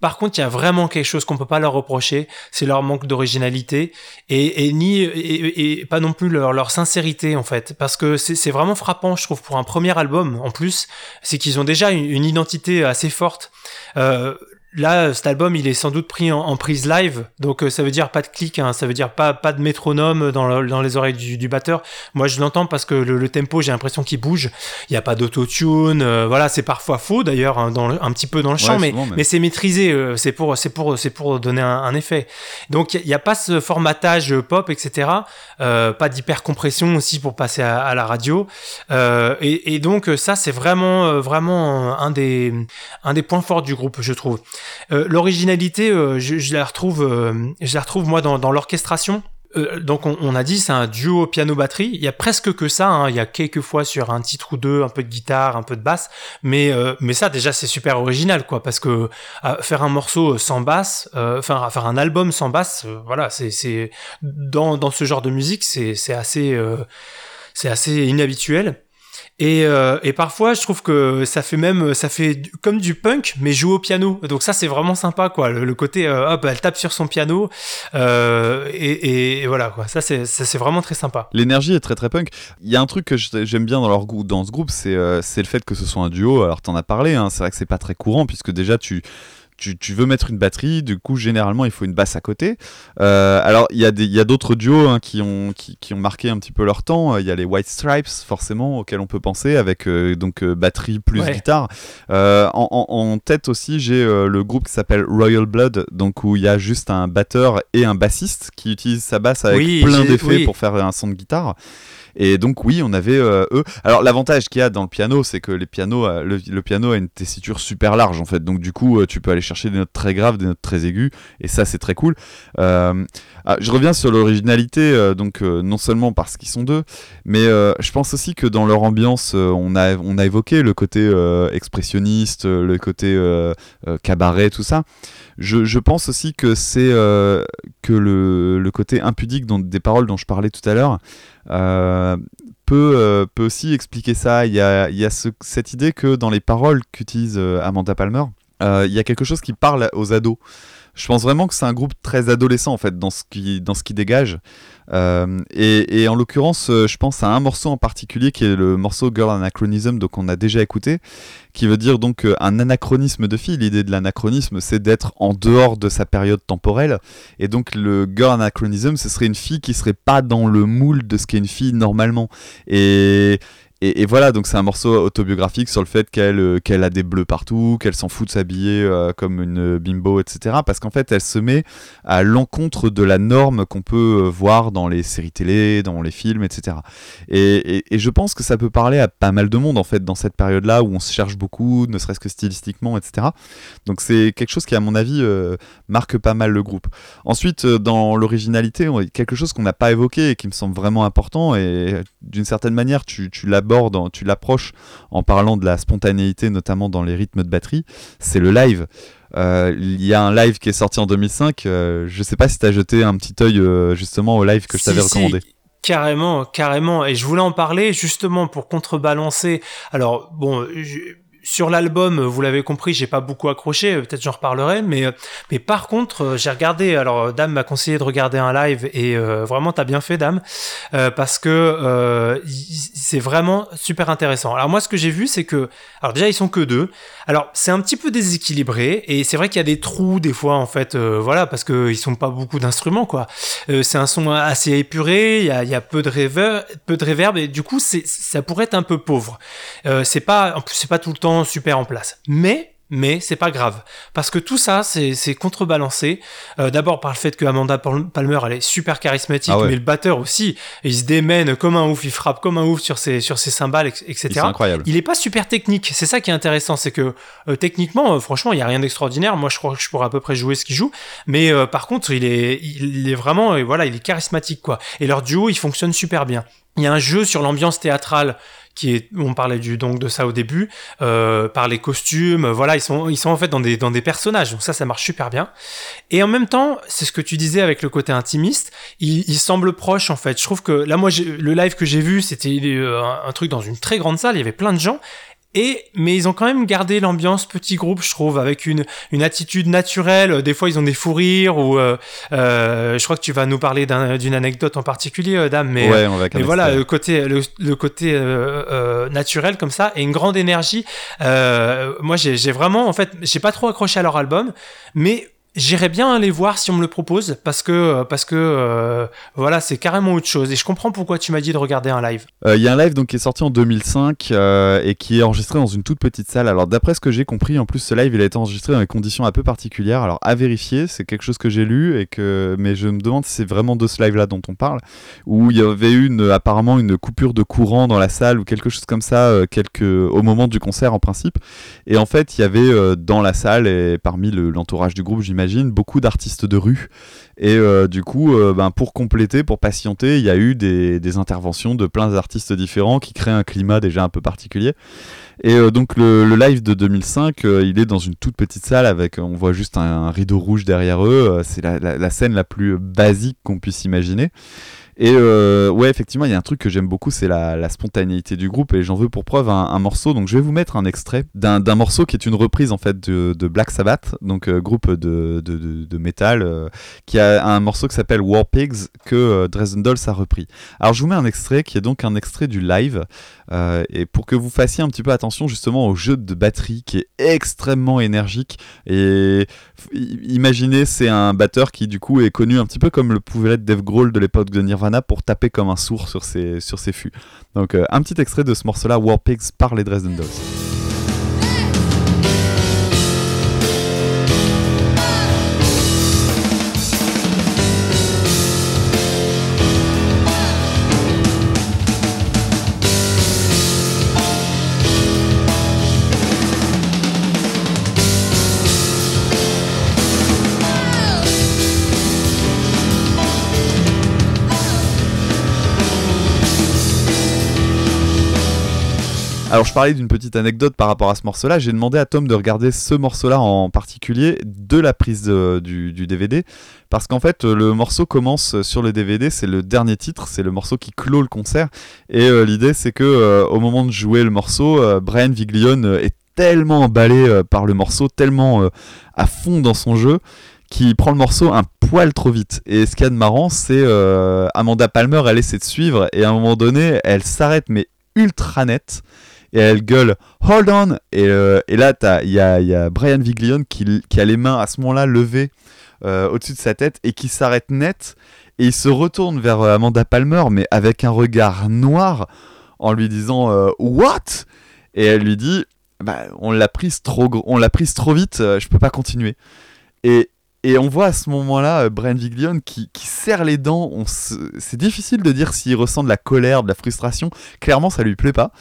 Par contre, il y a vraiment quelque chose qu'on peut pas leur reprocher, c'est leur manque d'originalité et, ni et, pas non plus leur, leur sincérité en fait, parce que c'est vraiment frappant, je trouve, pour un premier album. En plus, c'est qu'ils ont déjà une, une identité assez forte. Euh, Là, cet album, il est sans doute pris en, en prise live, donc euh, ça veut dire pas de clic, hein, ça veut dire pas pas de métronome dans, le- dans les oreilles du, du batteur. Moi, je l'entends parce que le, le tempo, j'ai l'impression qu'il bouge. Il y a pas d'autotune, euh, voilà, c'est parfois faux d'ailleurs, hein, dans le- un petit peu dans le chant, mais c'est maîtrisé, euh, c'est pour c'est pour c'est pour donner un, un effet. Donc il n'y a pas ce formatage pop, etc. Euh, pas d'hyper compression aussi pour passer à, à la radio. Euh, et, et donc ça, c'est vraiment vraiment un des un des points forts du groupe, je trouve. Euh, L'originalité, euh, je, je la retrouve, euh, je la retrouve moi dans, dans l'orchestration. Euh, donc on, on a dit c'est un duo piano-batterie. Il y a presque que ça. hein. Il y a quelques fois sur un titre ou deux, un peu de guitare, un peu de basse. Mais euh, mais ça déjà c'est super original quoi, parce que faire un morceau sans basse, enfin faire un album sans basse, voilà, c'est c'est dans dans ce genre de musique c'est assez c'est assez inhabituel. Et, euh, et parfois, je trouve que ça fait même, ça fait comme du punk, mais joué au piano. Donc ça, c'est vraiment sympa, quoi. Le, côté, euh, hop, elle tape sur son piano, euh, et, voilà, quoi. Ça, c'est, vraiment très sympa. L'énergie est très très punk. Il y a un truc que j'aime bien dans, leur, dans ce groupe, c'est c'est le fait que ce soit un duo. Alors t'en as parlé, hein, c'est vrai que c'est pas très courant puisque déjà tu, tu, tu veux mettre une batterie, du coup généralement il faut une basse à côté. Euh, alors il y a d'autres duos hein, qui, ont, qui, qui ont marqué un petit peu leur temps. Euh, Il y a les White Stripes forcément auxquels on peut penser avec euh, donc euh, batterie plus Ouais. guitare. En, en- en tête aussi j'ai le groupe qui s'appelle Royal Blood, donc où il y a juste un batteur et un bassiste qui utilise sa basse avec Oui, plein d'effets oui. pour faire un son de guitare. Et donc oui, on avait euh, eux. Alors l'avantage qu'il y a dans le piano, c'est que les pianos, euh, le, piano a une tessiture super large en fait. Donc du coup, euh, tu peux aller chercher des notes très graves, des notes très aiguës, et ça c'est très cool. Ah, je reviens sur l'originalité, donc non seulement parce qu'ils sont deux, mais je pense aussi que dans leur ambiance, on a évoqué le côté expressionniste, le côté cabaret, tout ça. Je, pense aussi que c'est que le, le côté impudique dont, des paroles dont je parlais tout à l'heure peut, euh, peut aussi expliquer ça. Il y a, y a ce- cette idée que dans les paroles qu'utilise euh, Amanda Palmer, euh, il y a quelque chose qui parle aux ados. Je pense vraiment que c'est un groupe très adolescent en fait dans ce qui, dans ce qui dégage. Euh, et, et, en l'occurrence, euh, je pense à un morceau en particulier qui est le morceau Girl Anachronism, donc on a déjà écouté, qui veut dire donc euh, un anachronisme de fille. L'idée de l'anachronisme, c'est d'être en dehors de sa période temporelle. Et donc le Girl Anachronism, ce serait une fille qui serait pas dans le moule de ce qu'est une fille normalement. Et, et, voilà, donc c'est un morceau autobiographique sur le fait qu'elle euh, qu'elle a des bleus partout, qu'elle s'en fout de s'habiller euh, comme une bimbo, etc. Parce qu'en fait, elle se met à l'encontre de la norme qu'on peut euh, voir dans les séries télé, dans les films, etc. Et, et, je pense que ça peut parler à pas mal de monde, en fait, dans cette période-là où on se cherche beaucoup, ne serait-ce que stylistiquement, etc. Donc c'est quelque chose qui, à mon avis, marque pas mal le groupe. Ensuite, dans l'originalité, quelque chose qu'on n'a pas évoqué et qui me semble vraiment important, et d'une certaine manière, tu, tu l'as tu l'approches en parlant de la spontanéité, notamment dans les rythmes de batterie, c'est le live. Euh, il y a un live qui est sorti en 2005. Euh, je sais pas si tu as jeté un petit œil euh, justement au live que je t'avais recommandé. Carrément, carrément. Et je voulais en parler justement pour contrebalancer. Alors, bon, sur l'album, vous l'avez compris, j'ai pas beaucoup accroché, peut-être j'en reparlerai, mais mais par contre, j'ai regardé. Alors, Dame m'a conseillé de regarder un live et euh, vraiment, t'as bien fait, Dame, euh, parce que euh, c'est vraiment super intéressant. Alors moi, ce que j'ai vu, c'est que, alors déjà, ils sont que deux. Alors, c'est un petit peu déséquilibré et c'est vrai qu'il y a des trous des fois, en fait, voilà, parce que ils sont pas beaucoup d'instruments, quoi. c'est un son assez épuré, il y a, peu de reverb, peu de reverb et du coup, c'est ça pourrait être un peu pauvre. c'est pas, en plus, c'est pas tout le temps super en place. Mais mais c'est pas grave. Parce que tout ça c'est contrebalancé euh, d'abord par le fait que Amanda Palmer elle est super charismatique ah mais le batteur aussi il se démène comme un ouf il frappe comme un ouf sur ses sur ses cymbales etc c'est incroyable. Il est pas super technique. C'est ça qui est intéressant c'est que euh, techniquement euh, franchement il y a rien d'extraordinaire. Moi je crois que je pourrais à peu près jouer ce qu'il joue. Mais par contre il est il est vraiment voilà il est charismatique quoi. Et leur duo il fonctionne super bien il y a un jeu sur l'ambiance théâtrale qui est, on parlait donc de ça au début, euh, par les costumes, voilà, ils sont, ils en fait dans des personnages, donc ça, ça marche super bien. Et en même temps, c'est ce que tu disais avec le côté intimiste, il, il semble proche en fait. Je trouve que là, moi, le live que j'ai vu, c'était euh, un, truc dans une très grande salle, il y avait plein de gens, et, mais ils ont quand même gardé l'ambiance petit groupe, je trouve, avec une, une attitude naturelle. Des fois, ils ont des fous rires ou euh, euh je crois que tu vas nous parler d'une anecdote en particulier, euh, Dame. Mais, ouais, on va mais voilà, le côté, le, le côté euh, naturel comme ça et une grande énergie. moi, j'ai vraiment, en fait, j'ai pas trop accroché à leur album, mais J'irais bien aller voir si on me le propose parce que euh, parce que euh, voilà c'est carrément autre chose et je comprends pourquoi tu m'as dit de regarder un live. Euh, il y a un live donc qui est sorti en 2005 et qui est enregistré dans une toute petite salle. Alors d'après ce que j'ai compris, en plus ce live il a été enregistré dans des conditions un peu particulières. Alors à vérifier, c'est quelque chose que j'ai lu et que mais je me demande si c'est vraiment de ce live là dont on parle où il y avait eu apparemment une coupure de courant dans la salle ou quelque chose comme ça quelques au moment du concert en principe. Et en fait il y avait dans la salle et parmi l'entourage du groupe j'imagine beaucoup d'artistes de rue. Et euh, du coup, euh, ben, pour compléter, pour patienter, il y a eu des, interventions de plein d'artistes différents qui créent un climat déjà un peu particulier. Et euh, donc le, live de 2005, il est dans une toute petite salle avec, on voit juste un, rideau rouge derrière eux. c'est la, scène la plus basique qu'on puisse imaginer. Et euh, ouais, effectivement, il y a un truc que j'aime beaucoup, c'est la, spontanéité du groupe, et j'en veux pour preuve un, morceau. Donc, je vais vous mettre un extrait d'un morceau qui est une reprise en fait de, Black Sabbath, donc euh, groupe de, de, métal, euh, qui a un morceau qui s'appelle War Pigs que Dresden Dolls a repris. Alors, je vous mets un extrait qui est donc un extrait du live, et pour que vous fassiez un petit peu attention justement au jeu de batterie qui est extrêmement énergique. Et imaginez, c'est un batteur qui du coup est connu un petit peu comme le pouvait l'être Dave Grohl de l'époque de Nirvana pour taper comme un sourd sur ses, sur ses fûts. Donc euh, un petit extrait de ce morceau-là, War Pigs par les Dresden Dolls. Alors je parlais d'une petite anecdote par rapport à ce morceau-là. J'ai demandé à Tom de regarder ce morceau-là en particulier de la prise du, DVD parce qu'en fait le morceau commence sur le DVD, c'est le dernier titre, c'est le morceau qui clôt le concert et euh, l'idée c'est que euh, au moment de jouer le morceau, euh, Brian Viglione est tellement emballé par le morceau, tellement à fond dans son jeu qui prend le morceau un poil trop vite. Et ce qu'il y a de marrant, c'est Amanda Palmer, elle essaie de suivre et à un moment donné, elle s'arrête mais ultra net et elle gueule Hold on Et, euh, et là, il y a, y a Brian Viglione qui, a les mains à ce moment-là levées euh, au-dessus de sa tête et qui s'arrête net et il se retourne vers euh, Amanda Palmer mais avec un regard noir en lui disant What Et elle lui dit bah, on l'a prise trop prise trop vite, je peux pas continuer. Et, et on voit à ce moment-là Brian Viglione qui, qui serre les dents. C'est difficile de dire s'il ressent de la colère, de la frustration. Clairement, ça lui plaît pas.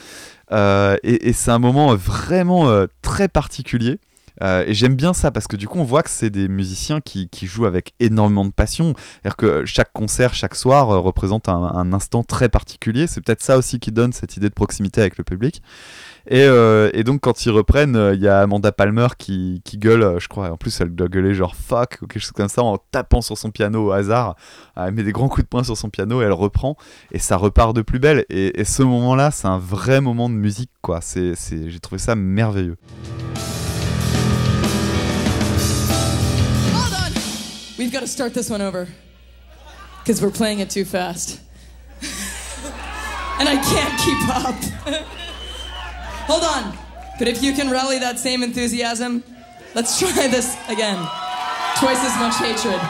Euh, et c'est un moment vraiment euh, très particulier. Euh, et j'aime bien ça parce que du coup on voit que c'est des musiciens qui, jouent avec énormément de passion. C'est-à-dire que chaque concert, chaque soir euh, représente un instant très particulier. C'est peut-être ça aussi qui donne cette idée de proximité avec le public. Et, euh, et donc quand ils reprennent, euh, il y a Amanda Palmer qui, qui gueule, euh, je crois, en plus elle doit gueuler genre fuck ou quelque chose comme ça en tapant sur son piano au hasard. Elle met des grands coups de poing sur son piano et elle reprend et ça repart de plus belle. Et, et ce moment-là, c'est un vrai moment de musique, quoi. C'est, c'est, j'ai trouvé ça merveilleux. Hold on. We've got to start this one over. Because we're playing it too fast. and I can't keep up. Hold on. But if you can rally that same enthusiasm, let's try this again. Twice as much hatred.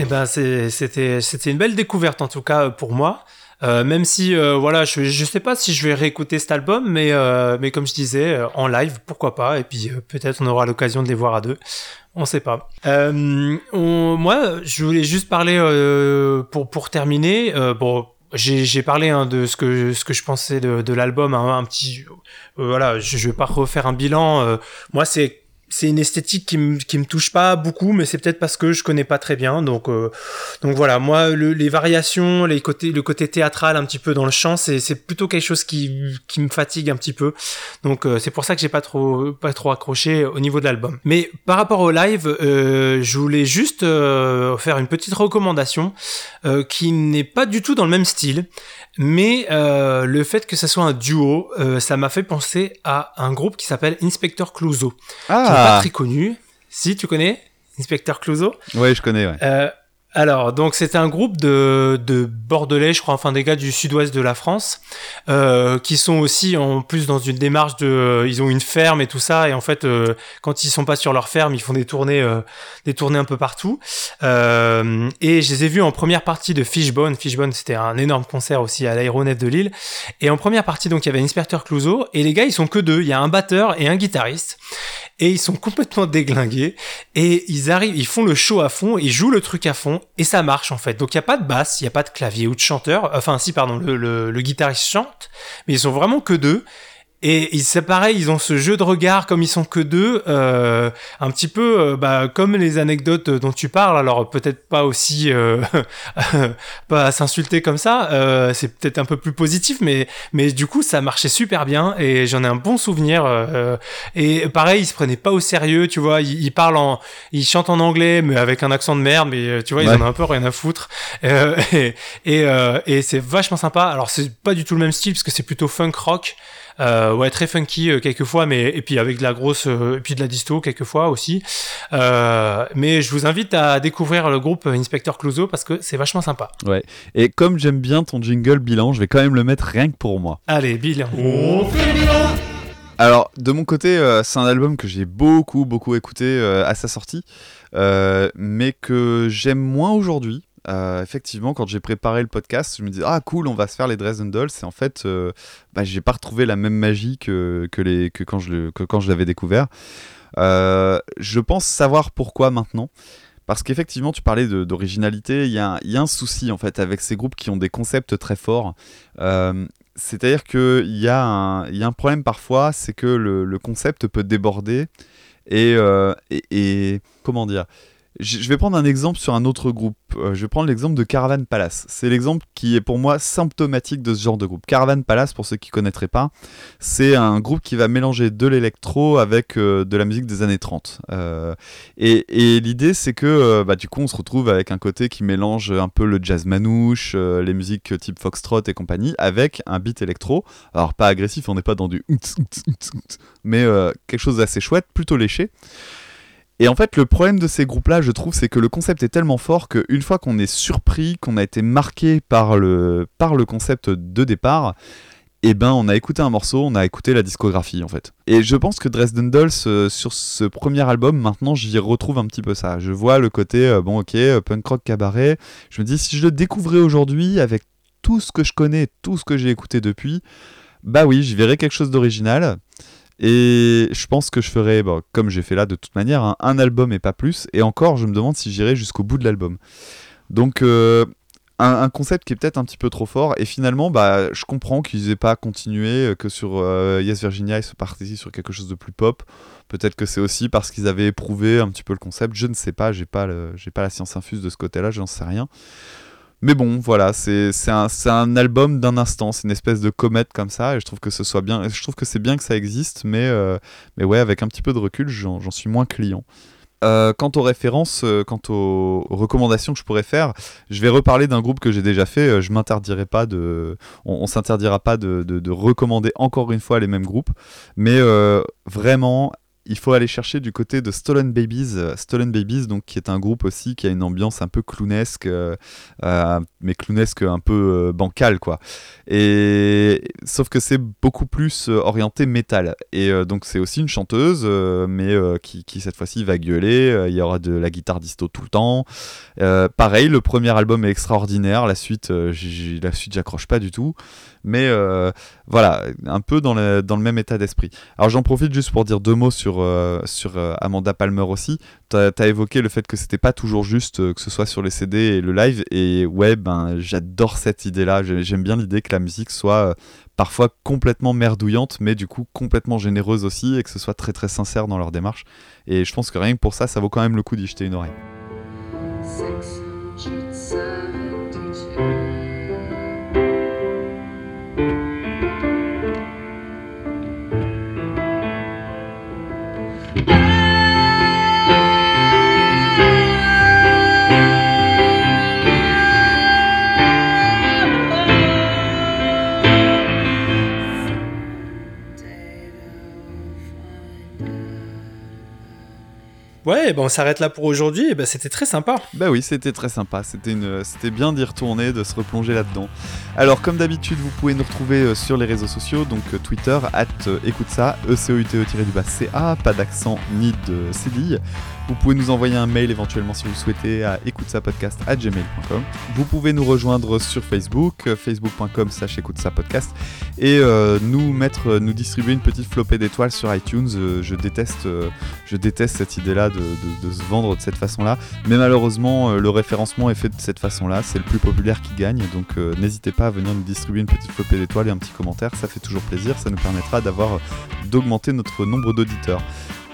Eh ben, c'était une belle découverte en tout cas euh, pour moi. Euh, même si euh, voilà, je je sais pas si je vais réécouter cet album, mais euh, mais comme je disais euh, en live, pourquoi pas. Et puis euh, peut-être on aura l'occasion de les voir à deux. On sait pas. On- moi, je voulais juste parler pour pour terminer. Bon. J'ai parlé hein, de ce que ce que je pensais de, de l'album un, un petit voilà je, je vais pas refaire un bilan euh, moi c'est c'est une esthétique qui me qui me touche pas beaucoup mais c'est peut-être parce que je connais pas très bien. Donc euh, donc voilà. Moi le- les variations les côtés le côté théâtral un petit peu dans le chant c'est c'est plutôt quelque chose qui qui me fatigue un petit peu. Donc euh, c'est pour ça que j'ai pas trop pas trop accroché au niveau de l'album. Mais par rapport au live euh, je voulais juste euh, faire une petite recommandation euh, qui n'est pas du tout dans le même style. Mais euh, le fait que ça soit un duo euh, ça m'a fait penser à un groupe qui s'appelle Inspector Clouseau. N'est pas Ah, très connu. Si, tu connais Inspecteur Clouseau ouais, je connais, ouais. Euh, Alors, donc c'était un groupe de, de Bordelais, je crois, enfin des gars du sud-ouest de la France, euh, qui sont aussi en plus dans une démarche de, ils ont une ferme et tout ça, et en fait, euh, quand ils sont pas sur leur ferme, ils font des tournées, euh, des tournées un peu partout. Euh, et je les ai vus en première partie de Fishbone. Fishbone, c'était un énorme concert aussi à l'aéronef de Lille. Et en première partie, donc il y avait Inspecteur Clouseau, et les gars, ils sont que deux. Il y a un batteur et un guitariste, et ils sont complètement déglingués et ils arrivent, ils font le show à fond, ils jouent le truc à fond et ça marche en fait. Donc il y a pas de basse, il y a pas de clavier ou de chanteur. Enfin si pardon, le, le, le guitariste chante, mais ils sont vraiment que deux. Et ils- c'est pareil, ils ont ce jeu de regard comme ils sont que deux, euh, un petit peu euh, bah, comme les anecdotes dont tu parles. Alors peut-être pas aussi, euh, pas à s'insulter comme ça. euh, c'est peut-être un peu plus positif, mais mais du coup ça marchait super bien et j'en ai un bon souvenir. euh, et pareil, ils se prenaient pas au sérieux, tu vois. Ils, ils parlent en, ils chantent en anglais, mais avec un accent de merde. Mais tu vois, ils en ont un peu rien à foutre. Euh, et et, euh, et c'est vachement sympa. Alors c'est pas du tout le même style parce que c'est plutôt funk rock. Euh, ouais, très funky euh, quelquefois, mais et puis avec de la grosse, euh, et puis de la disto quelquefois aussi. Euh, mais je vous invite à découvrir le groupe Inspector Clouseau parce que c'est vachement sympa. Et comme j'aime bien ton jingle bilan, je vais quand même le mettre rien que pour moi. Allez, Bill. On fait le bilan Alors, de mon côté, euh, c'est un album que j'ai beaucoup, beaucoup écouté euh, à sa sortie, euh, mais que j'aime moins aujourd'hui. Euh, effectivement, quand j'ai préparé le podcast, je me disais ah cool, on va se faire les Dresden Dolls. Et en fait, euh, bah, j'ai pas retrouvé la même magie que, que, les, que quand je que quand je l'avais découvert. Euh, je pense savoir pourquoi maintenant. Parce qu'effectivement, tu parlais d'originalité, il y, a un- il y a un souci en fait avec ces groupes qui ont des concepts très forts. Euh, C'est-à-dire qu'il y, y a un problème parfois, c'est que le, le concept peut déborder et, et- comment dire? Je vais prendre un exemple sur un autre groupe. Euh, je vais prendre l'exemple de Caravan Palace. C'est l'exemple qui est pour moi symptomatique de ce genre de groupe. Caravan Palace, pour ceux qui connaîtraient pas, c'est un groupe qui va mélanger de l'électro avec euh, de la musique des années 30. Euh, et l'idée, c'est que bah, du coup, on se retrouve avec un côté qui mélange un peu le jazz manouche, les musiques type foxtrot et compagnie, avec un beat électro. Alors pas agressif, on n'est pas dans du mais quelque chose d'assez chouette, plutôt léché. Et en fait, le problème de ces groupes-là, je trouve, c'est que le concept est tellement fort qu'une fois qu'on est surpris, qu'on a été marqué par le, concept de départ, eh ben, on a écouté un morceau, on a écouté la discographie, en fait. Et je pense que Dresden Dolls, euh, sur ce premier album, maintenant, j'y retrouve un petit peu ça. Je vois le côté, euh, bon, ok, euh, punk rock cabaret. Je me dis, si je le découvrais aujourd'hui, avec tout ce que je connais, tout ce que j'ai écouté depuis, bah oui, j'y verrais quelque chose d'original. Et je pense que je ferais, bon, comme j'ai fait là de toute manière, un, un album et pas plus. Et encore, je me demande si j'irai jusqu'au bout de l'album. Donc, euh, un, concept qui est peut-être un petit peu trop fort. Et finalement, bah, je comprends qu'ils aient pas continué, euh, que sur euh, Yes Virginia, ils se partis sur quelque chose de plus pop. Peut-être que c'est aussi parce qu'ils avaient éprouvé un petit peu le concept. Je ne sais pas, j'ai pas, pas la science infuse de ce côté-là, j'en sais rien. Mais bon, voilà, c'est un, album d'un instant, c'est une espèce de comète comme ça, et je trouve que ce soit bien, je trouve que c'est bien que ça existe, mais, euh, mais ouais, avec un petit peu de recul, j'en suis moins client. Euh, quant aux références, euh, quant aux, recommandations que je pourrais faire, je vais reparler d'un groupe que j'ai déjà fait. euh, je m'interdirai pas de, on, on s'interdira pas de, de- de recommander encore une fois les mêmes groupes, mais vraiment, il faut aller chercher du côté de Stolen Babies. euh, Stolen Babies, donc qui est un groupe aussi qui a une ambiance un peu clownesque, euh, euh, mais clownesque un peu bancale quoi. Et sauf que c'est beaucoup plus orienté métal. Et donc c'est aussi une chanteuse, mais qui, cette fois-ci va gueuler. Il y aura de la guitare disto tout le temps. Pareil, le premier album est extraordinaire. La suite, la j'accroche pas du tout. Mais voilà, un peu dans le, dans le même état d'esprit. Alors j'en profite juste pour dire deux mots sur, euh, sur euh, Amanda Palmer aussi. Tu as, évoqué le fait que c'était pas toujours juste, euh, que ce soit sur les CD et le live. Et ouais, ben j'adore cette idée-là. J'ai- J'aime bien l'idée que la musique soit euh, parfois complètement merdouillante, mais du coup complètement généreuse aussi, et que ce soit très très sincère dans leur démarche. Et je pense que rien que pour ça, ça vaut quand même le coup d'y jeter une oreille. 672. Ouais, ben on s'arrête là pour aujourd'hui. Et ben c'était très sympa. Bah oui, c'était très sympa. C'était une, c'était bien d'y retourner, de se replonger là-dedans. Alors, comme d'habitude, vous pouvez nous retrouver euh, sur les réseaux sociaux, donc euh, Twitter, at euh, écoute ça, e c o u t e du bas c a, pas d'accent ni de cédille. Vous pouvez nous envoyer un mail éventuellement si vous le souhaitez à écoute ça podcast à gmail.com. Vous pouvez nous rejoindre sur Facebook, euh, facebook.com slash podcast, et euh, nous mettre, euh, nous distribuer une petite flopée d'étoiles sur iTunes. Je déteste, je déteste cette idée-là de, de- se vendre de cette façon-là. Mais malheureusement, le référencement est fait de cette façon-là. C'est le plus populaire qui gagne. Donc n'hésitez pas à venir nous distribuer une petite flopée d'étoiles et un petit commentaire. Ça fait toujours plaisir. Ça nous permettra d'avoir d'augmenter notre nombre d'auditeurs.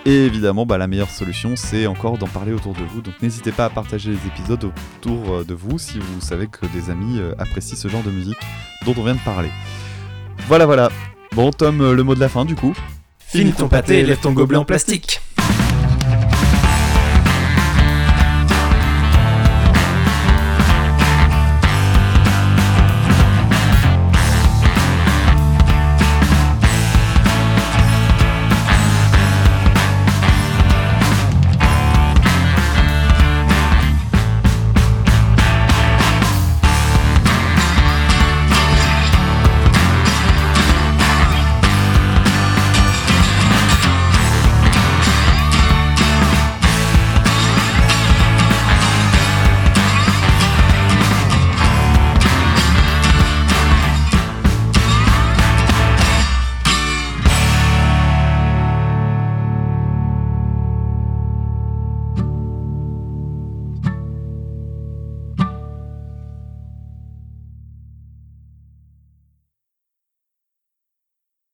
Et évidemment, bah, la meilleure solution, c'est encore d'en parler autour de vous. Donc n'hésitez pas à partager les épisodes autour euh, de vous si vous savez que des amis euh, apprécient ce genre de musique dont on vient de parler. Voilà, voilà. Bon, Tom, euh, le mot de la fin du coup. Finis ton pâté et lève ton gobelet en plastique.